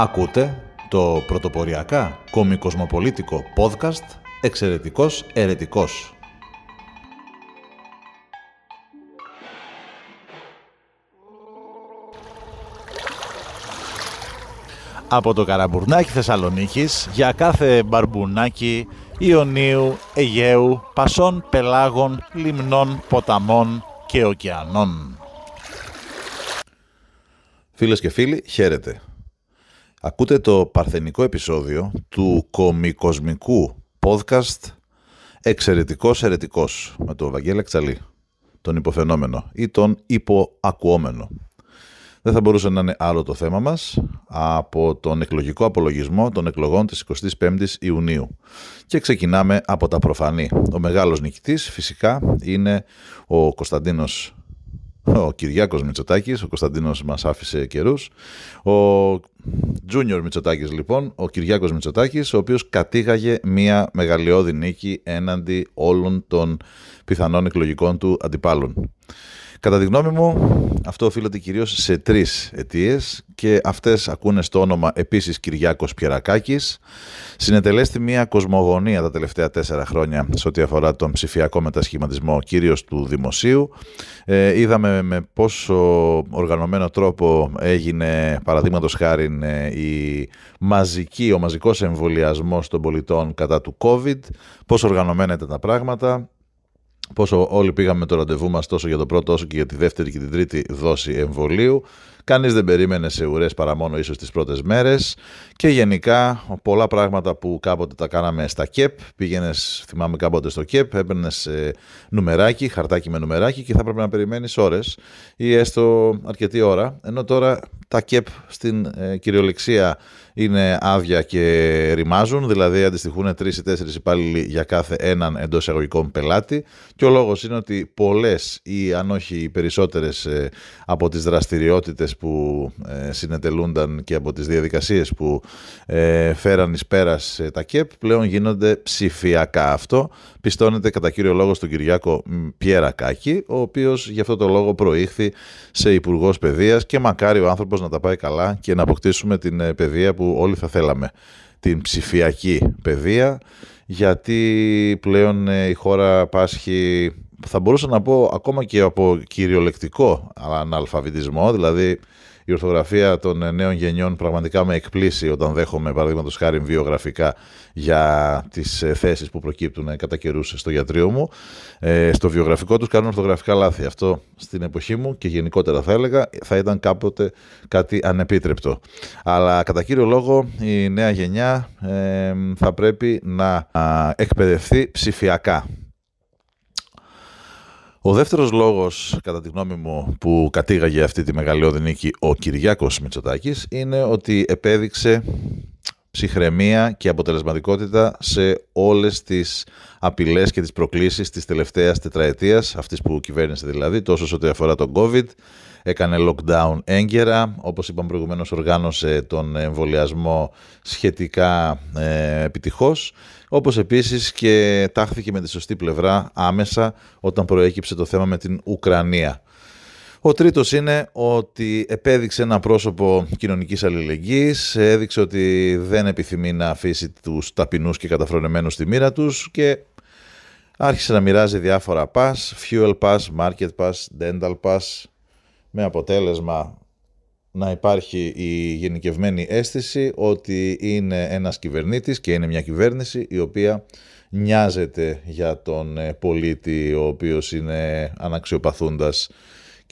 Ακούτε το πρωτοποριακά κομικοσμοπολίτικο podcast «Εξαιρετικός Ερετικός». Από το Καραμπουρνάκι Θεσσαλονίκης για κάθε μπαρμπουνάκι Ιωνίου, Αιγαίου, Πασών, Πελάγων, Λιμνών, Ποταμών και Ωκεανών. Φίλες και φίλοι, χαίρετε. Ακούτε το παρθενικό επεισόδιο του κομικοσμικού podcast «Εξαιρετικός Ερετικός» με τον Βαγγέλη Εξαλή, τον υποφαινόμενο ή τον υποακουόμενο. Δεν θα μπορούσε να είναι άλλο το θέμα μας από τον εκλογικό απολογισμό των εκλογών της 25ης Ιουνίου. Και ξεκινάμε από τα προφανή. Ο μεγάλος νικητής φυσικά είναι ο Κωνσταντίνος ο Κυριάκος Μητσοτάκης, ο Κωνσταντίνος μας άφησε καιρούς. Ο Junior Μητσοτάκης λοιπόν, ο Κυριάκος Μητσοτάκης, ο οποίος κατήγαγε μια μεγαλειώδη νίκη έναντι όλων των πιθανών εκλογικών του αντιπάλων. Κατά τη γνώμη μου, αυτό οφείλεται κυρίως σε τρεις αιτίες και αυτές ακούνε στο όνομα επίσης Κυριάκος Πιερακάκης. Συνετελέστη μια κοσμογονία τα τελευταία τέσσερα χρόνια σε ό,τι αφορά τον ψηφιακό μετασχηματισμό κυρίως του δημοσίου. Ε, είδαμε με πόσο οργανωμένο τρόπο έγινε παραδείγματος χάρη ε, η μαζική, ο μαζικός εμβολιασμός των πολιτών κατά του COVID, πόσο οργανωμένα ήταν τα πράγματα, πόσο όλοι πήγαμε το ραντεβού μας τόσο για το πρώτο όσο και για τη δεύτερη και την τρίτη δόση εμβολίου. Κανείς δεν περίμενε σε ουρές παρά μόνο ίσως τις πρώτες μέρες. Και γενικά πολλά πράγματα που κάποτε τα κάναμε στα ΚΕΠ, πήγαινες θυμάμαι κάποτε στο ΚΕΠ, έπαιρνες νουμεράκι, χαρτάκι με νουμεράκι και θα έπρεπε να περιμένεις ώρες ή έστω αρκετή ώρα, ενώ τώρα τα ΚΕΠ στην ε, κυριολεξία είναι άδεια και ρημάζουν, δηλαδή αντιστοιχούν τρεις ή τέσσερις υπάλληλοι για κάθε έναν εντός εισαγωγικών πελάτη. Και ο λόγος είναι ότι πολλές ή αν όχι οι περισσότερες ε, από τις δραστηριότητες που ε, συνετελούνταν και από τις διαδικασίες που ε, φέραν εις πέρας τα ΚΕΠ πλέον γίνονται ψηφιακά. Αυτό πιστώνεται κατά κύριο λόγο στον Κυριάκο Πιερακάκη, ο οποίος γι' αυτό το λόγο προήχθη σε Υπουργός Παιδείας και μακάρι ο άνθρωπος να τα πάει καλά και να αποκτήσουμε την παιδεία που όλοι θα θέλαμε. Την ψηφιακή παιδεία, γιατί πλέον ε, η χώρα πάσχει, θα μπορούσα να πω ακόμα και από κυριολεκτικό αναλφαβητισμό, δηλαδή η ορθογραφία των ε, νέων γενιών πραγματικά με εκπλήσει όταν δέχομαι παραδείγματος χάρη βιογραφικά για τις ε, θέσεις που προκύπτουν κατά καιρούς στο γιατρείο μου. Ε, στο βιογραφικό τους κάνουν ορθογραφικά λάθη. Αυτό στην εποχή μου και γενικότερα θα έλεγα θα ήταν κάποτε κάτι ανεπίτρεπτο. Αλλά κατά κύριο λόγο η νέα γενιά ε, θα πρέπει να εκπαιδευτεί ψηφιακά. Ο δεύτερος λόγος, κατά τη γνώμη μου, που κατήγαγε αυτή τη μεγαλειώδη νίκη ο Κυριάκος Μητσοτάκης είναι ότι επέδειξε ψυχραιμία και αποτελεσματικότητα σε όλες τις απειλές και τις προκλήσεις της τελευταίας τετραετίας, αυτής που κυβέρνησε δηλαδή, τόσο σε ό,τι αφορά τον COVID, έκανε lockdown έγκαιρα, όπως είπαμε προηγουμένως οργάνωσε τον εμβολιασμό σχετικά ε, επιτυχώς, όπως επίσης και τάχθηκε με τη σωστή πλευρά άμεσα όταν προέκυψε το θέμα με την Ουκρανία. Ο τρίτος είναι ότι επέδειξε ένα πρόσωπο κοινωνικής αλληλεγγύης, έδειξε ότι δεν επιθυμεί να αφήσει τους ταπεινούς και καταφρονεμένους στη μοίρα τους και άρχισε να μοιράζει διάφορα pass, fuel pass, market pass, dental pass, με αποτέλεσμα να υπάρχει η γενικευμένη αίσθηση ότι είναι ένας κυβερνήτης και είναι μια κυβέρνηση η οποία νοιάζεται για τον ε, πολίτη ο οποίος είναι αναξιοπαθούντας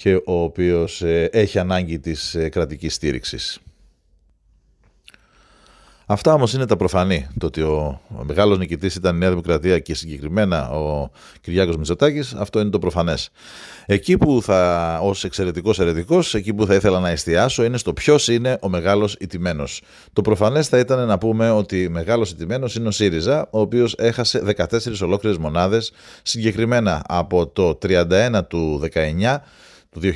και ο οποίος ε, έχει ανάγκη της ε, κρατικής στήριξης. Αυτά όμως είναι τα προφανή. Το ότι ο, ο μεγάλος νικητής ήταν η Νέα Δημοκρατία και συγκεκριμένα ο Κυριάκος Μητσοτάκης, αυτό είναι το προφανές. Εκεί που θα, ως εξαιρετικός ερετικός, εκεί που θα ήθελα να εστιάσω είναι στο ποιος είναι ο μεγάλος ηττημένος. Το προφανές θα ήταν να πούμε ότι μεγάλος ηττημένος είναι ο ΣΥΡΙΖΑ, ο οποίος έχασε 14 ολόκληρες μονάδες, συγκεκριμένα από το 31 του 19 του 2019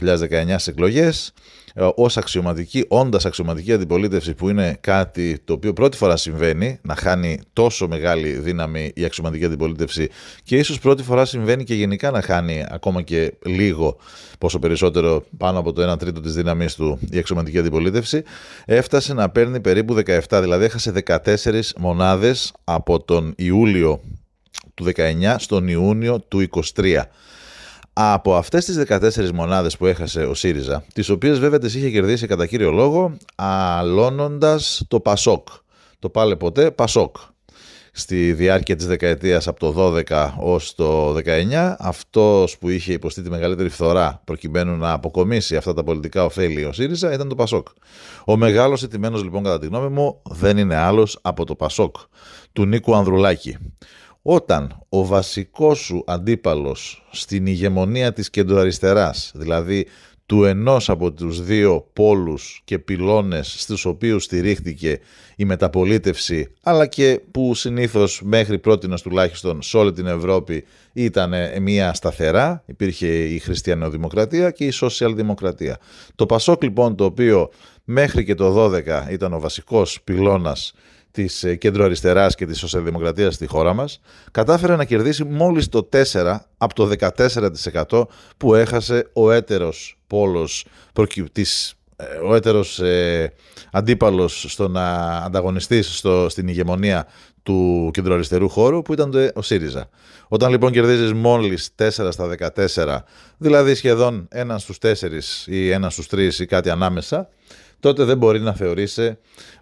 στις εκλογές ε, ως αξιωματική, όντας αξιωματική αντιπολίτευση, που είναι κάτι το οποίο πρώτη φορά συμβαίνει, να χάνει τόσο μεγάλη δύναμη η αξιωματική αντιπολίτευση και ίσως πρώτη φορά συμβαίνει και γενικά να χάνει ακόμα και λίγο, πόσο περισσότερο πάνω από το 1 τρίτο της δύναμης του η αξιωματική αντιπολίτευση, έφτασε να παίρνει περίπου 17, δηλαδή έχασε 14 μονάδες από τον Ιούλιο του 19 στον Ιούνιο του 23. Από αυτές τις 14 μονάδες που έχασε ο ΣΥΡΙΖΑ, τις οποίες βέβαια τις είχε κερδίσει κατά κύριο λόγο, αλώνοντας το ΠΑΣΟΚ. Το πάλε ποτέ ΠΑΣΟΚ. Στη διάρκεια της δεκαετίας από το 12 ως το 19, αυτός που είχε υποστεί τη μεγαλύτερη φθορά προκειμένου να αποκομίσει αυτά τα πολιτικά ωφέλη ο ΣΥΡΙΖΑ ήταν το ΠΑΣΟΚ. Ο μεγάλος ετημένος λοιπόν κατά τη γνώμη μου δεν είναι άλλος από το ΠΑΣΟΚ του Νίκου Ανδρουλάκη. Όταν ο βασικός σου αντίπαλος στην ηγεμονία της κεντροαριστεράς, δηλαδή του ενός από τους δύο πόλους και πυλώνες στους οποίους στηρίχθηκε η μεταπολίτευση, αλλά και που συνήθως μέχρι πρότινος τουλάχιστον σε όλη την Ευρώπη ήταν μια σταθερά, υπήρχε η χριστιανοδημοκρατία και η σοσιαλδημοκρατία. Το Πασόκ λοιπόν το οποίο μέχρι και το 12 ήταν ο βασικός πυλώνας της ε, κέντρο αριστεράς και της σοσιαλδημοκρατίας στη χώρα μας, κατάφερε να κερδίσει μόλις το 4 από το 14% που έχασε ο έτερος πόλος της ε, ο έτερος ε, αντίπαλος στο να ανταγωνιστείς στο, στην ηγεμονία του κεντροαριστερού χώρου που ήταν το, ο ΣΥΡΙΖΑ. Όταν λοιπόν κερδίζεις μόλις 4 στα 14, δηλαδή σχεδόν έναν στους 4 ή έναν στους 3 ή κάτι ανάμεσα, τότε δεν μπορεί να θεωρήσει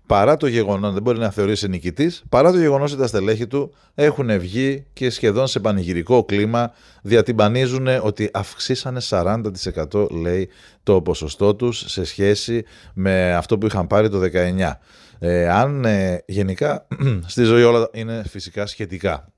παρά το γεγονός, δεν μπορεί να θεωρήσει νικητής, παρά το γεγονός ότι τα στελέχη του έχουν βγει και σχεδόν σε πανηγυρικό κλίμα διατυμπανίζουν ότι αυξήσανε 40% λέει το ποσοστό τους σε σχέση με αυτό που είχαν πάρει το 19. Ε, αν ε, γενικά στη ζωή όλα είναι φυσικά σχετικά.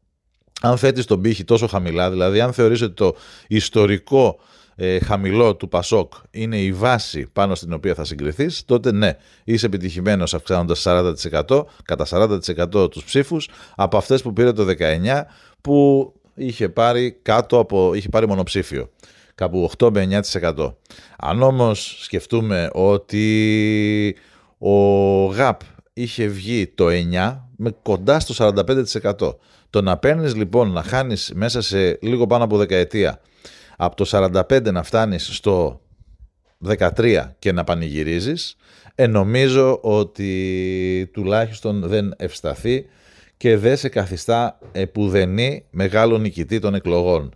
Αν θέτεις τον πύχη τόσο χαμηλά, δηλαδή αν θεωρείς ότι το ιστορικό ε, χαμηλό του Πασόκ είναι η βάση πάνω στην οποία θα συγκριθείς, τότε ναι, είσαι επιτυχημένος αυξάνοντας 40%, κατά 40% τους ψήφους από αυτές που πήρε το 19 που είχε πάρει κάτω από, είχε πάρει μονοψήφιο κάπου 8 9%. Αν όμως σκεφτούμε ότι ο ΓΑΠ είχε βγει το 9 με κοντά στο 45%. Το να παίρνεις λοιπόν να χάνεις μέσα σε λίγο πάνω από δεκαετία από το 45 να φτάνεις στο 13 και να πανηγυρίζεις, ε, νομίζω ότι τουλάχιστον δεν ευσταθεί και δεν σε καθιστά επουδενή μεγάλο νικητή των εκλογών.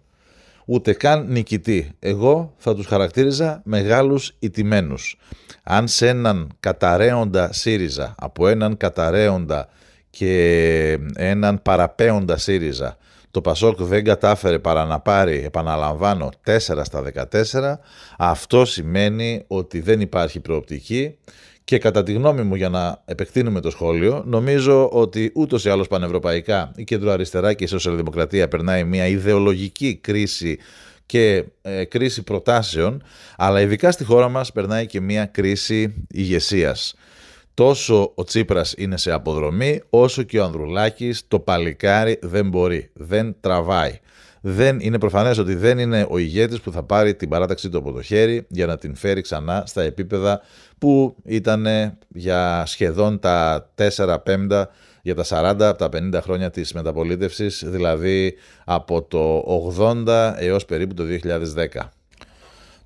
Ούτε καν νικητή. Εγώ θα τους χαρακτήριζα μεγάλους ιτημένους. Αν σε έναν καταραίοντα ΣΥΡΙΖΑ, από έναν καταραίοντα και έναν παραπέοντα ΣΥΡΙΖΑ, το Πασόκ δεν κατάφερε παρά να πάρει, επαναλαμβάνω, 4 στα 14, αυτό σημαίνει ότι δεν υπάρχει προοπτική και κατά τη γνώμη μου για να επεκτείνουμε το σχόλιο, νομίζω ότι ούτως ή άλλως πανευρωπαϊκά η κεντροαριστερά και η σοσιαλδημοκρατία περνάει μια ιδεολογική κρίση και ε, κρίση προτάσεων, αλλά ειδικά στη χώρα μας περνάει και μια κρίση ηγεσίας. Τόσο ο Τσίπρας είναι σε αποδρομή, όσο και ο Ανδρουλάκης το παλικάρι δεν μπορεί, δεν τραβάει. Δεν, είναι προφανές ότι δεν είναι ο ηγέτης που θα πάρει την παράταξή του από το χέρι για να την φέρει ξανά στα επίπεδα που ήταν για σχεδόν τα 4 πέμπτα για τα 40 από τα 50 χρόνια της μεταπολίτευσης, δηλαδή από το 80 έως περίπου το 2010.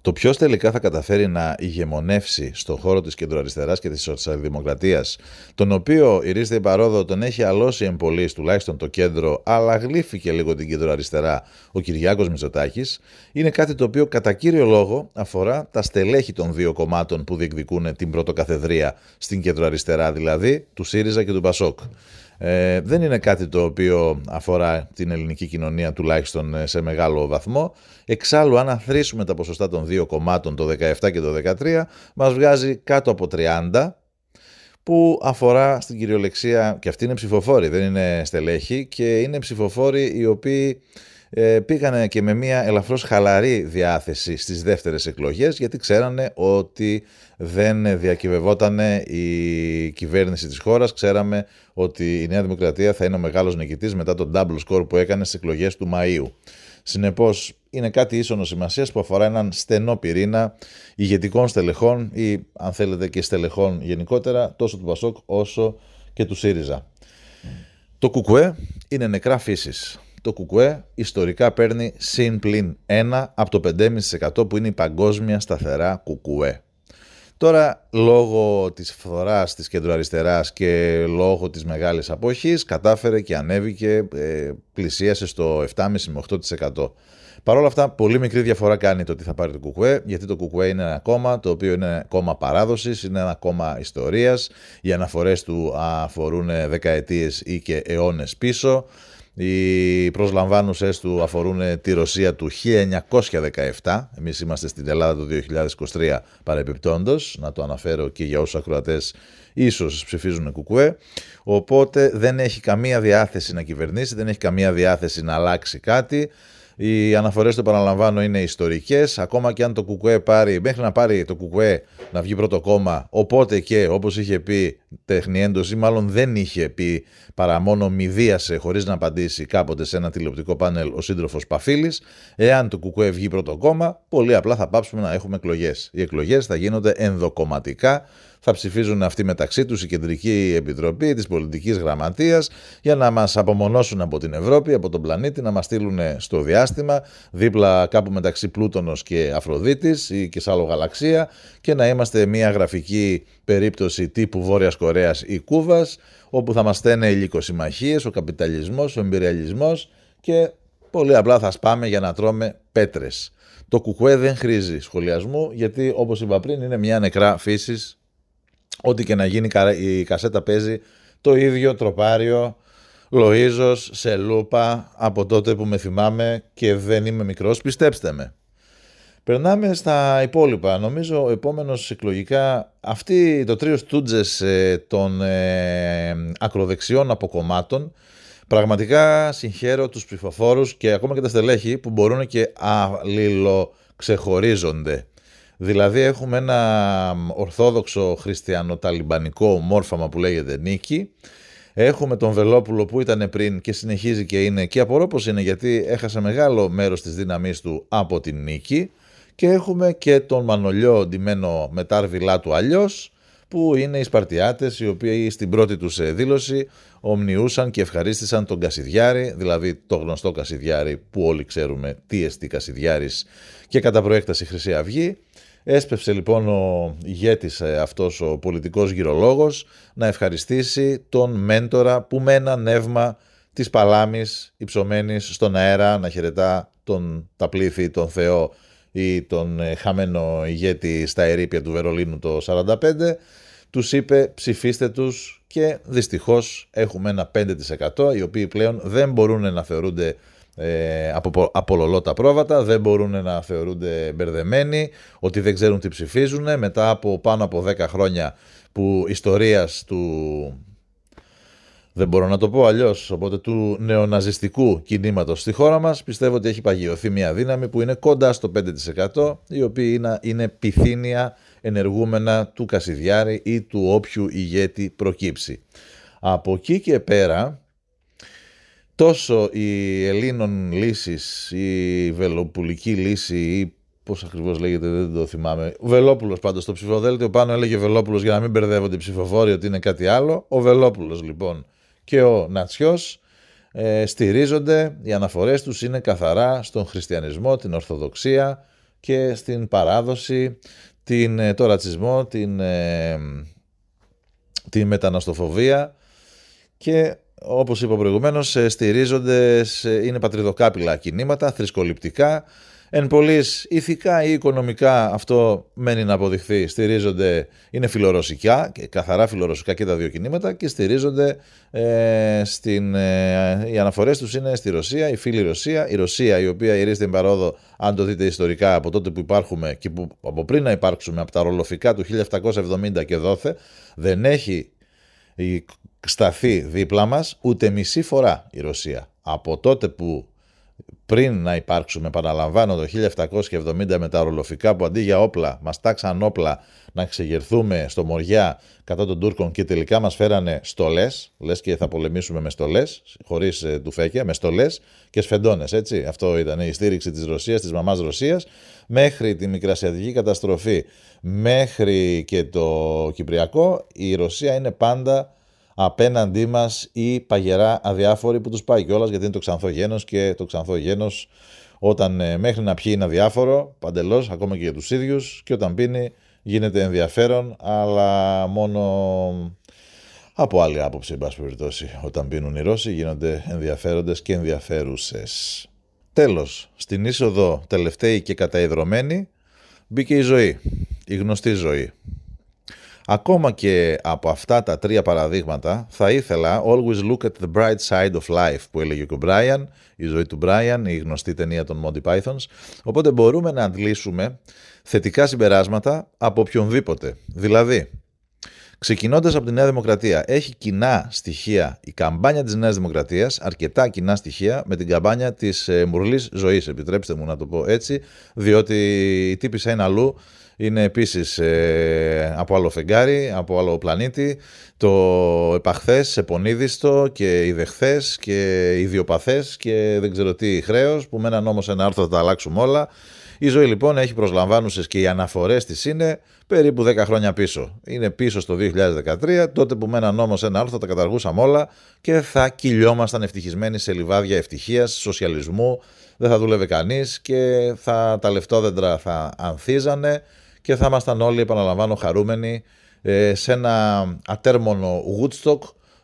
Το ποιος τελικά θα καταφέρει να ηγεμονεύσει στον χώρο της κεντροαριστεράς και της σοσιαλδημοκρατίας, τον οποίο η Ρίστα Παρόδο τον έχει αλώσει εμπολή, τουλάχιστον το κέντρο, αλλά γλύφηκε λίγο την κεντροαριστερά ο Κυριάκος Μητσοτάκης, είναι κάτι το οποίο κατά κύριο λόγο αφορά τα στελέχη των δύο κομμάτων που διεκδικούν την πρωτοκαθεδρία στην κεντροαριστερά, δηλαδή του ΣΥΡΙΖΑ και του ΠΑΣΟΚ. Ε, δεν είναι κάτι το οποίο αφορά την ελληνική κοινωνία τουλάχιστον ε, σε μεγάλο βαθμό. Εξάλλου αν αθροίσουμε τα ποσοστά των δύο κομμάτων το 17 και το 13 μας βγάζει κάτω από 30 που αφορά στην κυριολεξία και αυτή είναι ψηφοφόροι, δεν είναι στελέχη και είναι ψηφοφόροι οι οποίοι ε, πήγανε και με μια ελαφρώς χαλαρή διάθεση στις δεύτερες εκλογές γιατί ξέρανε ότι δεν διακυβευόταν η κυβέρνηση της χώρας. Ξέραμε ότι η Νέα Δημοκρατία θα είναι ο μεγάλος νικητής μετά τον double score που έκανε στις εκλογές του Μαΐου. Συνεπώς είναι κάτι ίσονο σημασία που αφορά έναν στενό πυρήνα ηγετικών στελεχών ή αν θέλετε και στελεχών γενικότερα τόσο του Πασόκ όσο και του ΣΥΡΙΖΑ. Το κουκουέ είναι νεκρά φύσης. Το κουκουέ ιστορικά παίρνει συν πλην 1 από το 5,5% που είναι η παγκόσμια σταθερά κουκουέ. Τώρα, λόγω της φθοράς της κεντροαριστεράς και λόγω της μεγάλης αποχής, κατάφερε και ανέβηκε, ε, πλησίασε στο 7,5 με 8%. Παρ' όλα αυτά, πολύ μικρή διαφορά κάνει το ότι θα πάρει το Κουκουέ, γιατί το Κουκουέ είναι ένα κόμμα το οποίο είναι ένα κόμμα παράδοσης, είναι ένα κόμμα ιστορίας. Οι αναφορές του αφορούν δεκαετίες ή και αιώνες πίσω. Οι προσλαμβάνουσες του αφορούν τη Ρωσία του 1917. Εμείς είμαστε στην Ελλάδα το 2023 παρεπιπτόντως, να το αναφέρω και για όσους ακροατές ίσως ψηφίζουν κουκουέ. Οπότε δεν έχει καμία διάθεση να κυβερνήσει, δεν έχει καμία διάθεση να αλλάξει κάτι. Οι αναφορές του επαναλαμβάνω είναι ιστορικές, ακόμα και αν το κουκουέ πάρει, μέχρι να πάρει το κουκουέ να βγει πρώτο κόμμα, οπότε και όπως είχε πει τεχνιέντος ή μάλλον δεν είχε πει παρά μόνο μηδίασε χωρίς να απαντήσει κάποτε σε ένα τηλεοπτικό πάνελ ο σύντροφος Παφίλης, εάν το κουκουέ βγει πρώτο κόμμα, πολύ απλά θα πάψουμε να έχουμε εκλογές. Οι εκλογές θα γίνονται ενδοκομματικά, θα ψηφίζουν αυτοί μεταξύ τους η Κεντρική Επιτροπή της Πολιτικής Γραμματείας για να μας απομονώσουν από την Ευρώπη, από τον πλανήτη, να μας στείλουν στο διάστημα δίπλα κάπου μεταξύ Πλούτονος και Αφροδίτης ή και σε άλλο γαλαξία και να είμαστε μια γραφική περίπτωση τύπου Βόρειας Κορέας ή Κούβας όπου θα μας στένε οι λυκοσυμμαχίες, ο καπιταλισμός, ο εμπειριαλισμός και πολύ απλά θα σπάμε για να τρώμε πέτρες. Το κουκουέ δεν χρήζει σχολιασμού γιατί όπως είπα πριν είναι μια νεκρά φύσης Ό,τι και να γίνει η κασέτα παίζει το ίδιο τροπάριο Λοΐζος σε λούπα από τότε που με θυμάμαι και δεν είμαι μικρός, πιστέψτε με. Περνάμε στα υπόλοιπα. Νομίζω ο επόμενος εκλογικά, αυτή το τρίο στούντζες ε, των ε, ακροδεξιών αποκομμάτων, πραγματικά συγχαίρω τους ψηφοφόρους και ακόμα και τα στελέχη που μπορούν και αλληλοξεχωρίζονται. Δηλαδή έχουμε ένα ορθόδοξο χριστιανοταλιμπανικό μόρφαμα που λέγεται Νίκη. Έχουμε τον Βελόπουλο που ήταν πριν και συνεχίζει και είναι και απορώ πως είναι γιατί έχασε μεγάλο μέρος της δύναμής του από την Νίκη. Και έχουμε και τον Μανολιό ντυμένο με τάρβιλά του αλλιώς που είναι οι Σπαρτιάτες οι οποίοι στην πρώτη τους δήλωση ομνιούσαν και ευχαρίστησαν τον Κασιδιάρη, δηλαδή το γνωστό Κασιδιάρη που όλοι ξέρουμε τι εστί Κασιδιάρης και κατά προέκταση Χρυσή Αυγή. Έσπευσε λοιπόν ο ηγέτης ε, αυτός ο πολιτικός γυρολόγος να ευχαριστήσει τον μέντορα που με ένα νεύμα της παλάμης υψωμένης στον αέρα να χαιρετά τον, τα πλήθη, τον Θεό ή τον ε, χαμένο ηγέτη στα ερήπια του Βερολίνου το 45 τους είπε ψηφίστε τους και δυστυχώς έχουμε ένα 5% οι οποίοι πλέον δεν μπορούν να θεωρούνται ε, από, απολολό τα πρόβατα, δεν μπορούν να θεωρούνται μπερδεμένοι, ότι δεν ξέρουν τι ψηφίζουν. Μετά από πάνω από 10 χρόνια που ιστορίας του, δεν μπορώ να το πω αλλιώς, οπότε του νεοναζιστικού κινήματος στη χώρα μας, πιστεύω ότι έχει παγιωθεί μια δύναμη που είναι κοντά στο 5%, η οποία είναι, είναι πυθύνια ενεργούμενα του Κασιδιάρη ή του όποιου ηγέτη προκύψει. Από εκεί και πέρα, τόσο η Ελλήνων λύσης, η βελοπουλική λύση ή πώς ακριβώς λέγεται, δεν το θυμάμαι. Ο Βελόπουλος πάντως στο ψηφοδέλτιο πάνω έλεγε Βελόπουλος για να μην μπερδεύονται οι ψηφοφόροι ότι είναι κάτι άλλο. Ο Βελόπουλος λοιπόν και ο Νατσιός ε, στηρίζονται, οι αναφορές τους είναι καθαρά στον χριστιανισμό, την Ορθοδοξία και στην παράδοση, την, ε, το ρατσισμό, την, ε, την μεταναστοφοβία. Και όπως είπα προηγουμένως, ε, στηρίζονται, είναι πατριδοκάπηλα κινήματα, θρησκοληπτικά, εν πολλής ηθικά ή οικονομικά αυτό μένει να αποδειχθεί, στηρίζονται, είναι φιλορωσικά, καθαρά φιλορωσικά και τα δύο κινήματα και στηρίζονται ε, στην, ε, οι αναφορές τους είναι στη Ρωσία, η φίλη Ρωσία, η Ρωσία η οποία ηρεί την παρόδο, αν το δείτε ιστορικά από τότε που υπάρχουμε και που από πριν να υπάρξουμε από τα ρολοφικά του 1770 και δόθε, δεν έχει σταθεί δίπλα μας ούτε μισή φορά η Ρωσία. Από τότε που πριν να υπάρξουμε, επαναλαμβάνω, το 1770 με τα ορολοφικά που αντί για όπλα μας τάξαν όπλα να ξεγερθούμε στο Μοριά κατά των Τούρκων και τελικά μας φέρανε στολές, λες και θα πολεμήσουμε με στολές, χωρίς ε, τουφέκια, με στολές και σφεντώνες, έτσι. Αυτό ήταν η στήριξη της Ρωσίας, της μαμάς Ρωσίας, μέχρι τη Μικρασιατική καταστροφή, μέχρι και το Κυπριακό, η Ρωσία είναι πάντα απέναντί μας ή παγερά αδιάφοροι που τους πάει κιόλας γιατί είναι το ξανθό γένο και το ξανθό γένο όταν ε, μέχρι να πιει είναι αδιάφορο παντελώς, ακόμα και για τους ίδιους, και όταν πίνει γίνεται ενδιαφέρον, αλλά μόνο από άλλη άποψη, εν πάση περιπτώσει. Όταν πίνουν οι Ρώσοι γίνονται ενδιαφέροντες και ενδιαφέρουσες. Τέλος, στην είσοδο τελευταίη και καταϊδρωμένη μπήκε η ζωή, η γνωστή ζωή. Ακόμα και από αυτά τα τρία παραδείγματα θα ήθελα always look at the bright side of life που έλεγε και ο Brian, η ζωή του Brian, η γνωστή ταινία των Monty Pythons. Οπότε μπορούμε να αντλήσουμε θετικά συμπεράσματα από οποιονδήποτε. Δηλαδή, Ξεκινώντας από τη Νέα Δημοκρατία, έχει κοινά στοιχεία η καμπάνια της Νέας Δημοκρατίας, αρκετά κοινά στοιχεία με την καμπάνια της ε, μουρλής ζωής, επιτρέψτε μου να το πω έτσι, διότι η τύπησα είναι αλλού είναι επίσης ε, από άλλο φεγγάρι, από άλλο πλανήτη. Το επαχθές, επονίδιστο και ιδεχθές και ιδιοπαθές και δεν ξέρω τι χρέος που με έναν νόμο σε ένα άρθρο θα τα αλλάξουμε όλα. Η ζωή λοιπόν έχει προσλαμβάνουσες και οι αναφορές της είναι περίπου 10 χρόνια πίσω. Είναι πίσω στο 2013, τότε που με έναν νόμο σε ένα άρθρο θα τα καταργούσαμε όλα και θα κυλιόμασταν ευτυχισμένοι σε λιβάδια ευτυχίας, σοσιαλισμού, δεν θα δούλευε κανείς και θα, τα λεφτόδεντρα θα ανθίζανε και θα ήμασταν όλοι, επαναλαμβάνω, χαρούμενοι ε, σε ένα ατέρμονο Woodstock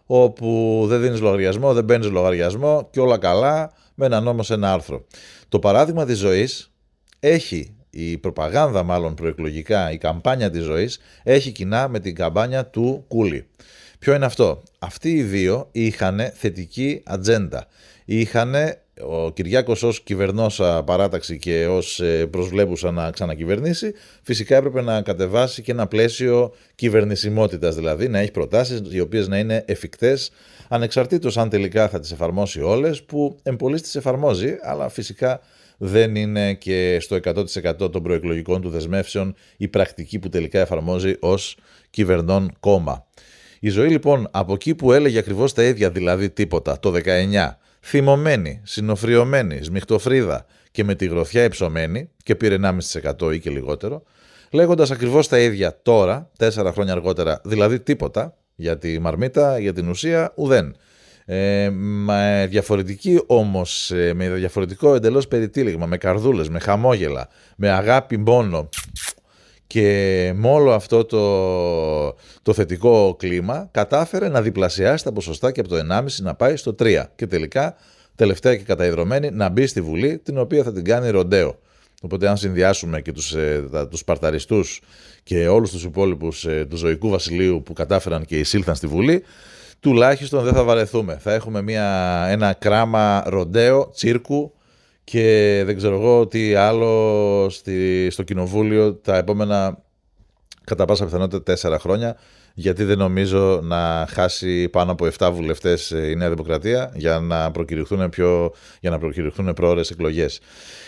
όπου δεν δίνεις λογαριασμό, δεν παίρνεις λογαριασμό και όλα καλά με έναν νόμο σε ένα άρθρο. Το παράδειγμα της ζωής έχει η προπαγάνδα μάλλον προεκλογικά, η καμπάνια της ζωής έχει κοινά με την καμπάνια του Κούλι. Ποιο είναι αυτό; Αυτοί οι δύο είχαν θετική ατζέντα. Είχαν ο Κυριάκος ως κυβερνόσα παράταξη και ως ε, προσβλέπουσα να ξανακυβερνήσει, φυσικά έπρεπε να κατεβάσει και ένα πλαίσιο κυβερνησιμότητας, δηλαδή να έχει προτάσεις οι οποίες να είναι εφικτές, ανεξαρτήτως αν τελικά θα τις εφαρμόσει όλες, που εμπολής τις εφαρμόζει, αλλά φυσικά δεν είναι και στο 100% των προεκλογικών του δεσμεύσεων η πρακτική που τελικά εφαρμόζει ως κυβερνών κόμμα. Η ζωή λοιπόν από εκεί που έλεγε ακριβώς τα ίδια, δηλαδή τίποτα, το 19, θυμωμένη, συνοφριωμένη, σμιχτοφρίδα και με τη γροθιά υψωμένη και πήρε 1,5% ή και λιγότερο, λέγοντας ακριβώς τα ίδια τώρα, τέσσερα χρόνια αργότερα, δηλαδή τίποτα, για τη μαρμίτα, για την ουσία, ουδέν. Ε, με διαφορετική όμως, ε, με διαφορετικό εντελώς περιτύλιγμα, με καρδούλες, με χαμόγελα, με αγάπη μόνο και με όλο αυτό το, το θετικό κλίμα κατάφερε να διπλασιάσει τα ποσοστά και από το 1,5 να πάει στο 3 και τελικά τελευταία και καταϊδρωμένη να μπει στη Βουλή την οποία θα την κάνει ροντέο. Οπότε αν συνδυάσουμε και τους, ε, τους Σπαρταριστούς και όλους τους υπόλοιπους ε, του ζωικού βασιλείου που κατάφεραν και εισήλθαν στη Βουλή, τουλάχιστον δεν θα βαρεθούμε. Θα έχουμε μια, ένα κράμα ροντέο, τσίρκου, και δεν ξέρω εγώ τι άλλο στη, στο κοινοβούλιο τα επόμενα κατά πάσα πιθανότητα τέσσερα χρόνια γιατί δεν νομίζω να χάσει πάνω από 7 βουλευτές η Νέα Δημοκρατία για να προκηρυχθούν, πιο, για να προκηρυχθούν πρόορες εκλογές.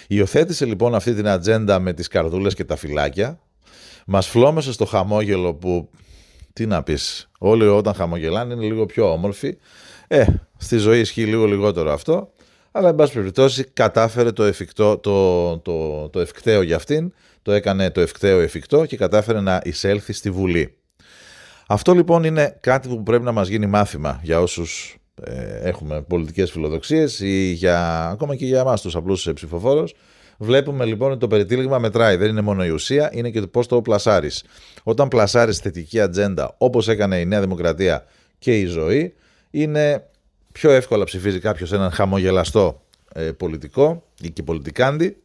Υιοθέτησε λοιπόν αυτή την ατζέντα με τις καρδούλες και τα φυλάκια, μας φλόμεσες στο χαμόγελο που, τι να πεις, όλοι όταν χαμογελάνε είναι λίγο πιο όμορφοι. Ε, στη ζωή ισχύει λίγο λιγότερο αυτό αλλά εν πάση περιπτώσει κατάφερε το, εφικτό, το, το, το ευκταίο για αυτήν, το έκανε το ευκταίο εφικτό και κατάφερε να εισέλθει στη Βουλή. Αυτό λοιπόν είναι κάτι που πρέπει να μας γίνει μάθημα για όσους ε, έχουμε πολιτικές φιλοδοξίες ή για, ακόμα και για εμάς τους απλούς ψηφοφόρους. Βλέπουμε λοιπόν ότι το περιτύλιγμα μετράει. Δεν είναι μόνο η ουσία, είναι και το πώς το πλασάρεις. Όταν πλασάρεις θετική ατζέντα, όπως έκανε η Νέα Δημοκρατία και η ζωή, είναι πιο εύκολα ψηφίζει κάποιος έναν χαμογελαστό ε, πολιτικό ή και πολιτικάντη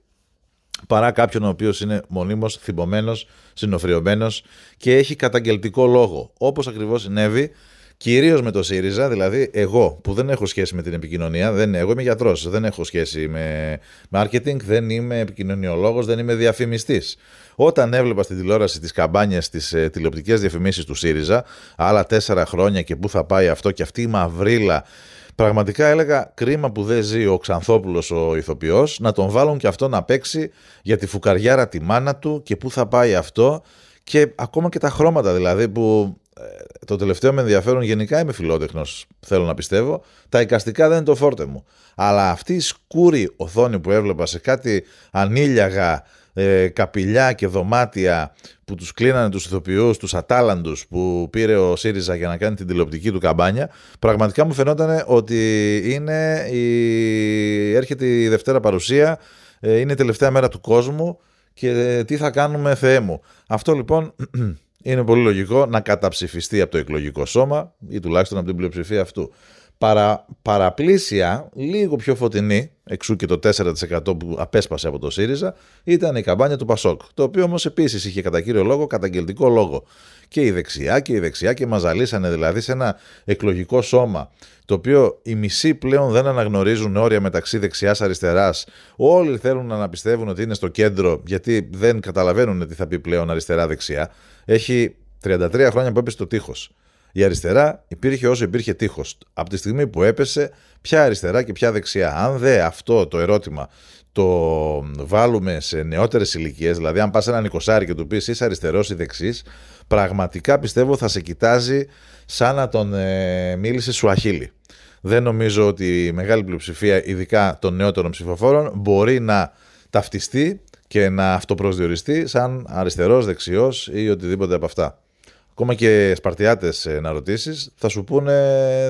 παρά κάποιον ο οποίος είναι μονίμως θυμωμένος, συνοφριωμένος και έχει καταγγελτικό λόγο. Όπως ακριβώς συνέβη Κυρίως με το ΣΥΡΙΖΑ, δηλαδή εγώ που δεν έχω σχέση με την επικοινωνία, δεν, εγώ είμαι γιατρός, δεν έχω σχέση με marketing, δεν είμαι επικοινωνιολόγος, δεν είμαι διαφημιστής. Όταν έβλεπα στην τηλεόραση τις καμπάνιες, τι ε, τηλεοπτικές διαφημίσεις του ΣΥΡΙΖΑ, άλλα τέσσερα χρόνια και πού θα πάει αυτό και αυτή η μαυρίλα Πραγματικά έλεγα κρίμα που δεν ζει ο Ξανθόπουλος ο ηθοποιός να τον βάλουν και αυτό να παίξει για τη φουκαριάρα τη μάνα του και πού θα πάει αυτό. Και ακόμα και τα χρώματα δηλαδή που ε, το τελευταίο με ενδιαφέρον γενικά είμαι φιλότεχνος θέλω να πιστεύω. Τα εικαστικά δεν είναι το φόρτε μου. Αλλά αυτή η σκούρη οθόνη που έβλεπα σε κάτι ανήλιαγα ε, καπηλιά και δωμάτια που τους κλείνανε τους ηθοποιούς, τους ατάλαντους που πήρε ο ΣΥΡΙΖΑ για να κάνει την τηλεοπτική του καμπάνια πραγματικά μου φαινόταν ότι είναι η... έρχεται η Δευτέρα παρουσία ε, είναι η τελευταία μέρα του κόσμου και ε, τι θα κάνουμε Θεέ μου. Αυτό λοιπόν είναι πολύ λογικό να καταψηφιστεί από το εκλογικό σώμα ή τουλάχιστον από την πλειοψηφία αυτού παρα, παραπλήσια, λίγο πιο φωτεινή, εξού και το 4% που απέσπασε από το ΣΥΡΙΖΑ, ήταν η καμπάνια του Πασόκ. Το οποίο όμως επίσης είχε κατά κύριο λόγο καταγγελτικό λόγο. Και η δεξιά και η δεξιά και μαζαλίσανε δηλαδή σε ένα εκλογικό σώμα το οποίο οι μισοί πλέον δεν αναγνωρίζουν όρια μεταξύ δεξιά-αριστερά. Όλοι θέλουν να αναπιστεύουν ότι είναι στο κέντρο, γιατί δεν καταλαβαίνουν τι θα πει πλέον αριστερά-δεξιά. Έχει 33 χρόνια που έπεσε το τείχος. Η αριστερά υπήρχε όσο υπήρχε τείχος. Από τη στιγμή που έπεσε, ποια αριστερά και ποια δεξιά. Αν δε αυτό το ερώτημα το βάλουμε σε νεότερες ηλικίες, δηλαδή αν πας έναν εικοσάρι και του πεις είσαι αριστερός ή δεξής, πραγματικά πιστεύω θα σε κοιτάζει σαν να τον ε, μίλησε σου αχίλη. Δεν νομίζω ότι η μεγάλη πλειοψηφία, ειδικά των νεότερων ψηφοφόρων, μπορεί να ταυτιστεί και να αυτοπροσδιοριστεί σαν αριστερός, δεξιός ή οτιδήποτε από αυτά. Ακόμα και Σπαρτιάτες ε, να ρωτήσεις, θα σου πούνε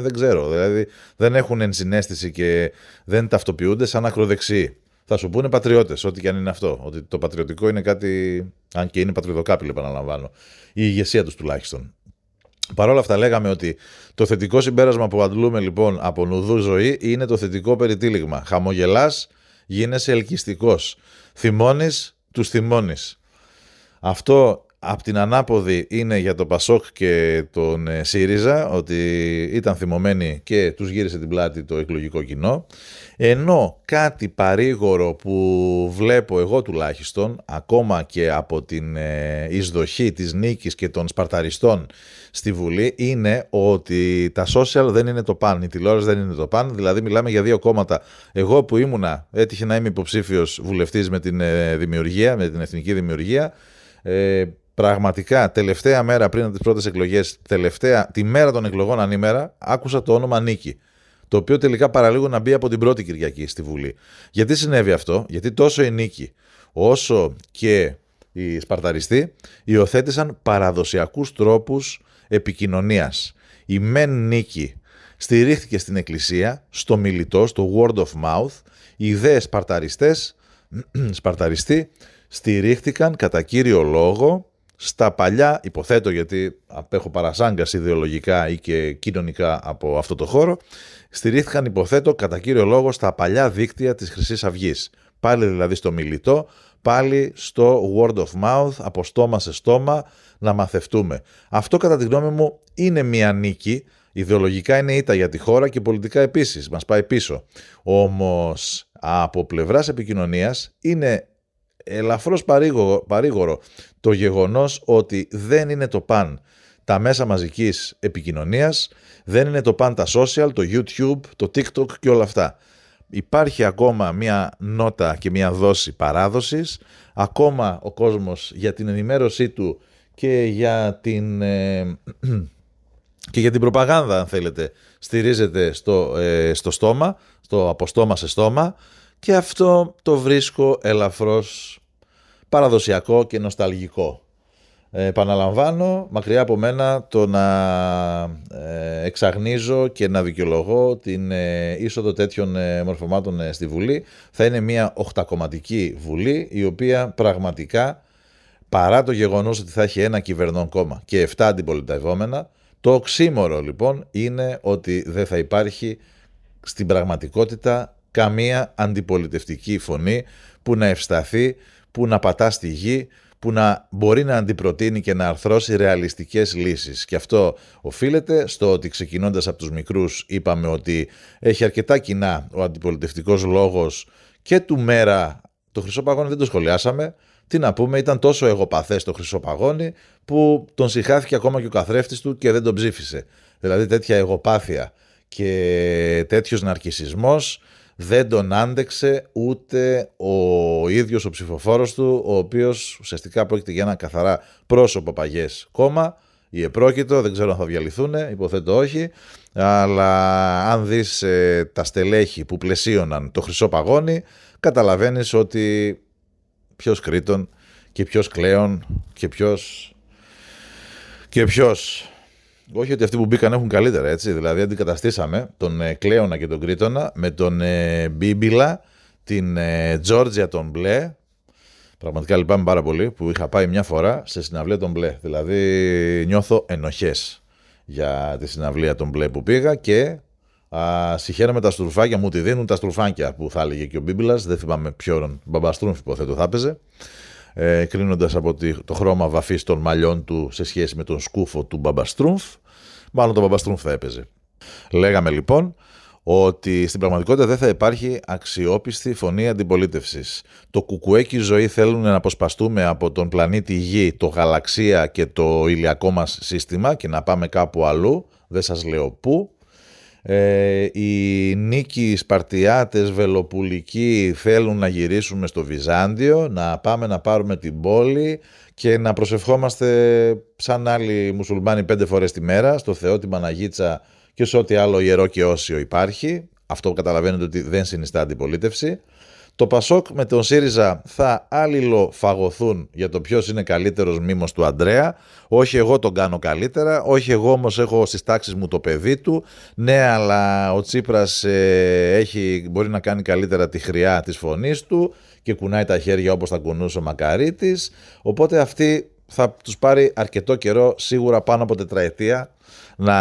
δεν ξέρω. Δηλαδή δεν έχουν ενσυναίσθηση και δεν ταυτοποιούνται σαν ακροδεξιοί. Θα σου πούνε πατριώτες, ό,τι και αν είναι αυτό. Ότι το πατριωτικό είναι κάτι. Αν και είναι πατριωτοκάπηλο, επαναλαμβάνω. Η ηγεσία τους τουλάχιστον. Παρ' όλα αυτά, λέγαμε ότι το θετικό συμπέρασμα που αντλούμε λοιπόν από νουδού ζωή είναι το θετικό περιτύλιγμα. Χαμογελάς, γίνεσαι ελκυστικός. Θυμώνεις, τους θυμώνεις. Αυτό Απ' την ανάποδη είναι για το Πασόκ και τον ε, ΣΥΡΙΖΑ ότι ήταν θυμωμένοι και τους γύρισε την πλάτη το εκλογικό κοινό ενώ κάτι παρήγορο που βλέπω εγώ τουλάχιστον ακόμα και από την ε, εισδοχή της νίκης και των σπαρταριστών στη Βουλή είναι ότι τα social δεν είναι το παν, η τηλεόραση δεν είναι το παν, δηλαδή μιλάμε για δύο κόμματα. Εγώ που ήμουνα, έτυχε να είμαι υποψήφιος βουλευτής με την ε, δημιουργία, με την εθνική δημιουργία, Πραγματικά, τελευταία μέρα πριν από τις πρώτες εκλογές, τελευταία, τη μέρα των εκλογών ανήμερα, άκουσα το όνομα Νίκη. Το οποίο τελικά παραλίγο να μπει από την πρώτη Κυριακή στη Βουλή. Γιατί συνέβη αυτό, Γιατί τόσο η Νίκη όσο και οι Σπαρταριστοί υιοθέτησαν παραδοσιακούς τρόπους επικοινωνίας. Η μεν Νίκη στηρίχθηκε στην εκκλησία, στο μιλητό, στο word of mouth. Οι ιδέε Σπαρταριστές, Σπαρταριστοί, στηρίχθηκαν κατά κύριο λόγο στα παλιά, υποθέτω γιατί απέχω παρασάγκας ιδεολογικά ή και κοινωνικά από αυτό το χώρο, στηρίχθηκαν υποθέτω κατά κύριο λόγο στα παλιά δίκτυα της χρυσής αυγής. Πάλι δηλαδή στο μιλητό, πάλι στο word of mouth, από στόμα σε στόμα, να μαθευτούμε. Αυτό κατά τη γνώμη μου είναι μια νίκη, ιδεολογικά είναι ήττα για τη χώρα και πολιτικά επίσης, μας πάει πίσω. Όμως από πλευράς επικοινωνίας είναι ελαφρώς παρήγορο, παρήγορο το γεγονός ότι δεν είναι το παν τα μέσα μαζικής επικοινωνίας, δεν είναι το παν τα social, το YouTube, το TikTok και όλα αυτά. Υπάρχει ακόμα μια νότα και μια δόση παράδοσης, ακόμα ο κόσμος για την ενημέρωσή του και για την, ε, και για την προπαγάνδα αν θέλετε στηρίζεται στο, ε, στο στόμα, στο από στόμα σε στόμα και αυτό το βρίσκω ελαφρώς παραδοσιακό και νοσταλγικό. Ε, επαναλαμβάνω, μακριά από μένα το να ε, εξαγνίζω και να δικαιολογώ την ε, είσοδο τέτοιων ε, μορφωμάτων ε, στη Βουλή. Θα είναι μια οχτακομματική Βουλή η οποία πραγματικά παρά το γεγονός ότι θα έχει ένα κυβερνών κόμμα και 7 αντιπολιτευόμενα, το οξύμορο λοιπόν είναι ότι δεν θα υπάρχει στην πραγματικότητα καμία αντιπολιτευτική φωνή που να ευσταθεί, που να πατά στη γη, που να μπορεί να αντιπροτείνει και να αρθρώσει ρεαλιστικές λύσεις. Και αυτό οφείλεται στο ότι ξεκινώντας από τους μικρούς είπαμε ότι έχει αρκετά κοινά ο αντιπολιτευτικός λόγος και του μέρα το Χρυσό Παγόνι δεν το σχολιάσαμε. Τι να πούμε, ήταν τόσο εγωπαθές το Χρυσό Παγόνι που τον συχάθηκε ακόμα και ο καθρέφτης του και δεν τον ψήφισε. Δηλαδή τέτοια εγωπάθεια και τέτοιος ναρκισισμός δεν τον άντεξε ούτε ο ίδιος ο ψηφοφόρος του, ο οποίος ουσιαστικά πρόκειται για ένα καθαρά πρόσωπο παγιές κόμμα, ή επρόκειτο, δεν ξέρω αν θα διαλυθούν, υποθέτω όχι, αλλά αν δεις ε, τα στελέχη που πλαισίωναν το χρυσό παγόνι, καταλαβαίνεις ότι ποιος Κρήτον και ποιος Κλέον και ποιος... Και ποιος όχι ότι αυτοί που μπήκαν έχουν καλύτερα, έτσι. Δηλαδή, αντικαταστήσαμε τον ε, Κλέωνα και τον Κρήτονα με τον ε, Μπίμπιλα, την ε, Τζόρτζια τον Μπλε. Πραγματικά λυπάμαι πάρα πολύ που είχα πάει μια φορά σε συναυλία τον Μπλε. Δηλαδή, νιώθω ενοχές για τη συναυλία τον Μπλε που πήγα και α, συγχαίρομαι τα στουρφάκια μου, τη δίνουν τα στουρφάκια που θα έλεγε και ο Μπίμπιλας. Δεν θυμάμαι ποιον μπαμπαστρούμφ υποθέτω θα έπαιζε ε, κρίνοντας από το χρώμα βαφής των μαλλιών του σε σχέση με τον σκούφο του Μπαμπαστρούμφ. Μάλλον τον Μπαμπαστρούμφ θα έπαιζε. Λέγαμε λοιπόν ότι στην πραγματικότητα δεν θα υπάρχει αξιόπιστη φωνή αντιπολίτευσης. Το κουκουέκι ζωή θέλουν να αποσπαστούμε από τον πλανήτη Γη, το γαλαξία και το ηλιακό μας σύστημα και να πάμε κάπου αλλού, δεν σας λέω πού, ε, οι νίκοι Σπαρτιάτες Βελοπουλικοί θέλουν να γυρίσουμε στο Βυζάντιο, να πάμε να πάρουμε την πόλη και να προσευχόμαστε σαν άλλοι μουσουλμάνοι πέντε φορές τη μέρα στο Θεό, την Παναγίτσα και σε ό,τι άλλο ιερό και όσιο υπάρχει. Αυτό καταλαβαίνετε ότι δεν συνιστά αντιπολίτευση. Το Πασόκ με τον ΣΥΡΙΖΑ θα αλληλοφαγωθούν για το ποιος είναι καλύτερος μήμος του Αντρέα. Όχι εγώ τον κάνω καλύτερα, όχι εγώ όμως έχω στις τάξεις μου το παιδί του. Ναι, αλλά ο Τσίπρας ε, έχει, μπορεί να κάνει καλύτερα τη χρειά της φωνής του και κουνάει τα χέρια όπως θα κουνούσε ο Μακαρίτης. Οπότε αυτοί θα τους πάρει αρκετό καιρό, σίγουρα πάνω από τετραετία, να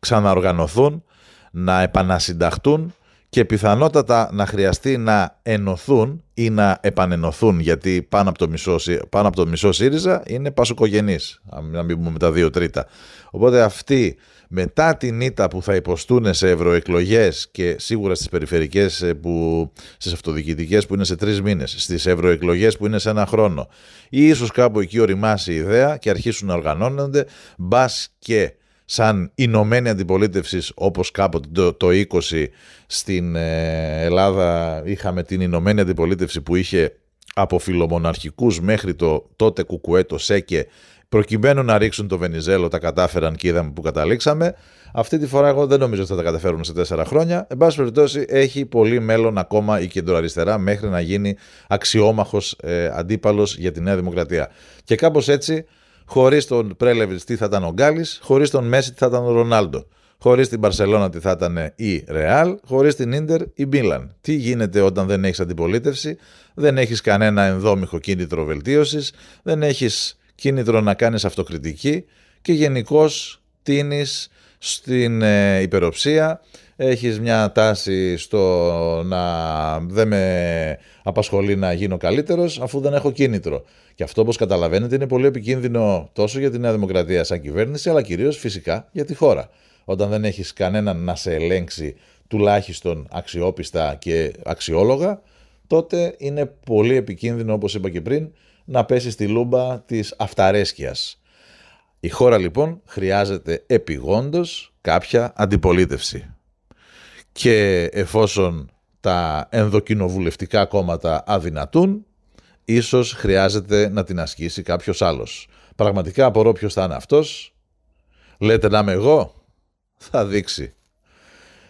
ξαναοργανωθούν, να επανασυνταχτούν και πιθανότατα να χρειαστεί να ενωθούν ή να επανενωθούν γιατί πάνω από το μισό, πάνω από το μισό ΣΥΡΙΖΑ είναι πασοκογενής, να μην πούμε με τα δύο τρίτα. Οπότε αυτοί μετά την ήττα που θα υποστούν σε ευρωεκλογές και σίγουρα στις περιφερικές, ε, που, στις αυτοδιοικητικές που είναι σε τρεις μήνες, στις ευρωεκλογές που είναι σε ένα χρόνο ή ίσως κάπου εκεί οριμάσει η ιδέα και αρχίσουν να οργανώνονται, μπας και σαν Ηνωμένη Αντιπολίτευση όπως κάποτε το, το 20 στην ε, Ελλάδα είχαμε την Ηνωμένη Αντιπολίτευση που είχε από φιλομοναρχικούς μέχρι το τότε κουκουέ το ΣΕΚΕ προκειμένου να ρίξουν το Βενιζέλο τα κατάφεραν και είδαμε που καταλήξαμε. Αυτή τη φορά εγώ δεν νομίζω ότι θα τα καταφέρουν σε τέσσερα χρόνια. Εν πάση περιπτώσει έχει πολύ μέλλον ακόμα η κεντροαριστερά μέχρι να γίνει αξιόμαχος ε, αντίπαλος για τη Νέα Δημοκρατία. Και κάπως έτσι Χωρίς τον Πρέλεβιτς τι θα ήταν ο Γκάλης, χωρίς τον Μέση τι θα ήταν ο Ρονάλντο. Χωρίς την Παρσελώνα τι θα ήταν η Ρεάλ, χωρίς την ντερ η Μίλαν. Τι γίνεται όταν δεν έχεις αντιπολίτευση, δεν έχεις κανένα ενδόμηχο κίνητρο βελτίωσης, δεν έχεις κίνητρο να κάνεις αυτοκριτική και γενικώς τίνεις στην ε, υπεροψία, έχεις μια τάση στο να δεν με απασχολεί να γίνω καλύτερος αφού δεν έχω κίνητρο. Και αυτό όπως καταλαβαίνετε είναι πολύ επικίνδυνο τόσο για τη Νέα Δημοκρατία σαν κυβέρνηση αλλά κυρίως φυσικά για τη χώρα. Όταν δεν έχεις κανέναν να σε ελέγξει τουλάχιστον αξιόπιστα και αξιόλογα τότε είναι πολύ επικίνδυνο όπως είπα και πριν να πέσεις στη λούμπα της αυταρέσκειας. Η χώρα λοιπόν χρειάζεται επιγόντως κάποια αντιπολίτευση. Και εφόσον τα ενδοκοινοβουλευτικά κόμματα αδυνατούν, ίσως χρειάζεται να την ασκήσει κάποιος άλλος. Πραγματικά απορώ ποιος θα είναι αυτός. Λέτε να είμαι εγώ. Θα δείξει.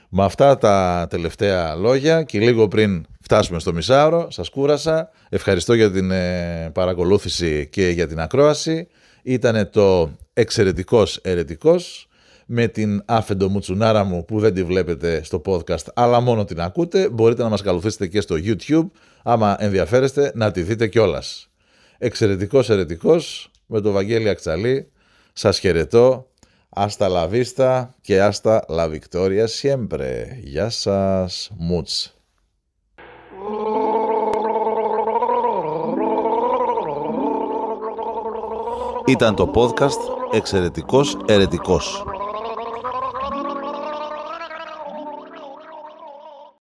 Με αυτά τα τελευταία λόγια και λίγο πριν φτάσουμε στο μισάωρο, σας κούρασα. Ευχαριστώ για την ε, παρακολούθηση και για την ακρόαση. Ήτανε το εξαιρετικός ερετικός με την άφεντο μουτσουνάρα μου που δεν τη βλέπετε στο podcast αλλά μόνο την ακούτε. Μπορείτε να μας καλωθήσετε και στο YouTube άμα ενδιαφέρεστε να τη δείτε κιόλας. Εξαιρετικός ερετικός με το Βαγγέλη Αξαλή. Σας χαιρετώ. Άστα λαβίστα και άστα la victoria siempre. Γεια σας. Μουτς. Ήταν το podcast «Εξαιρετικός Ερετικός»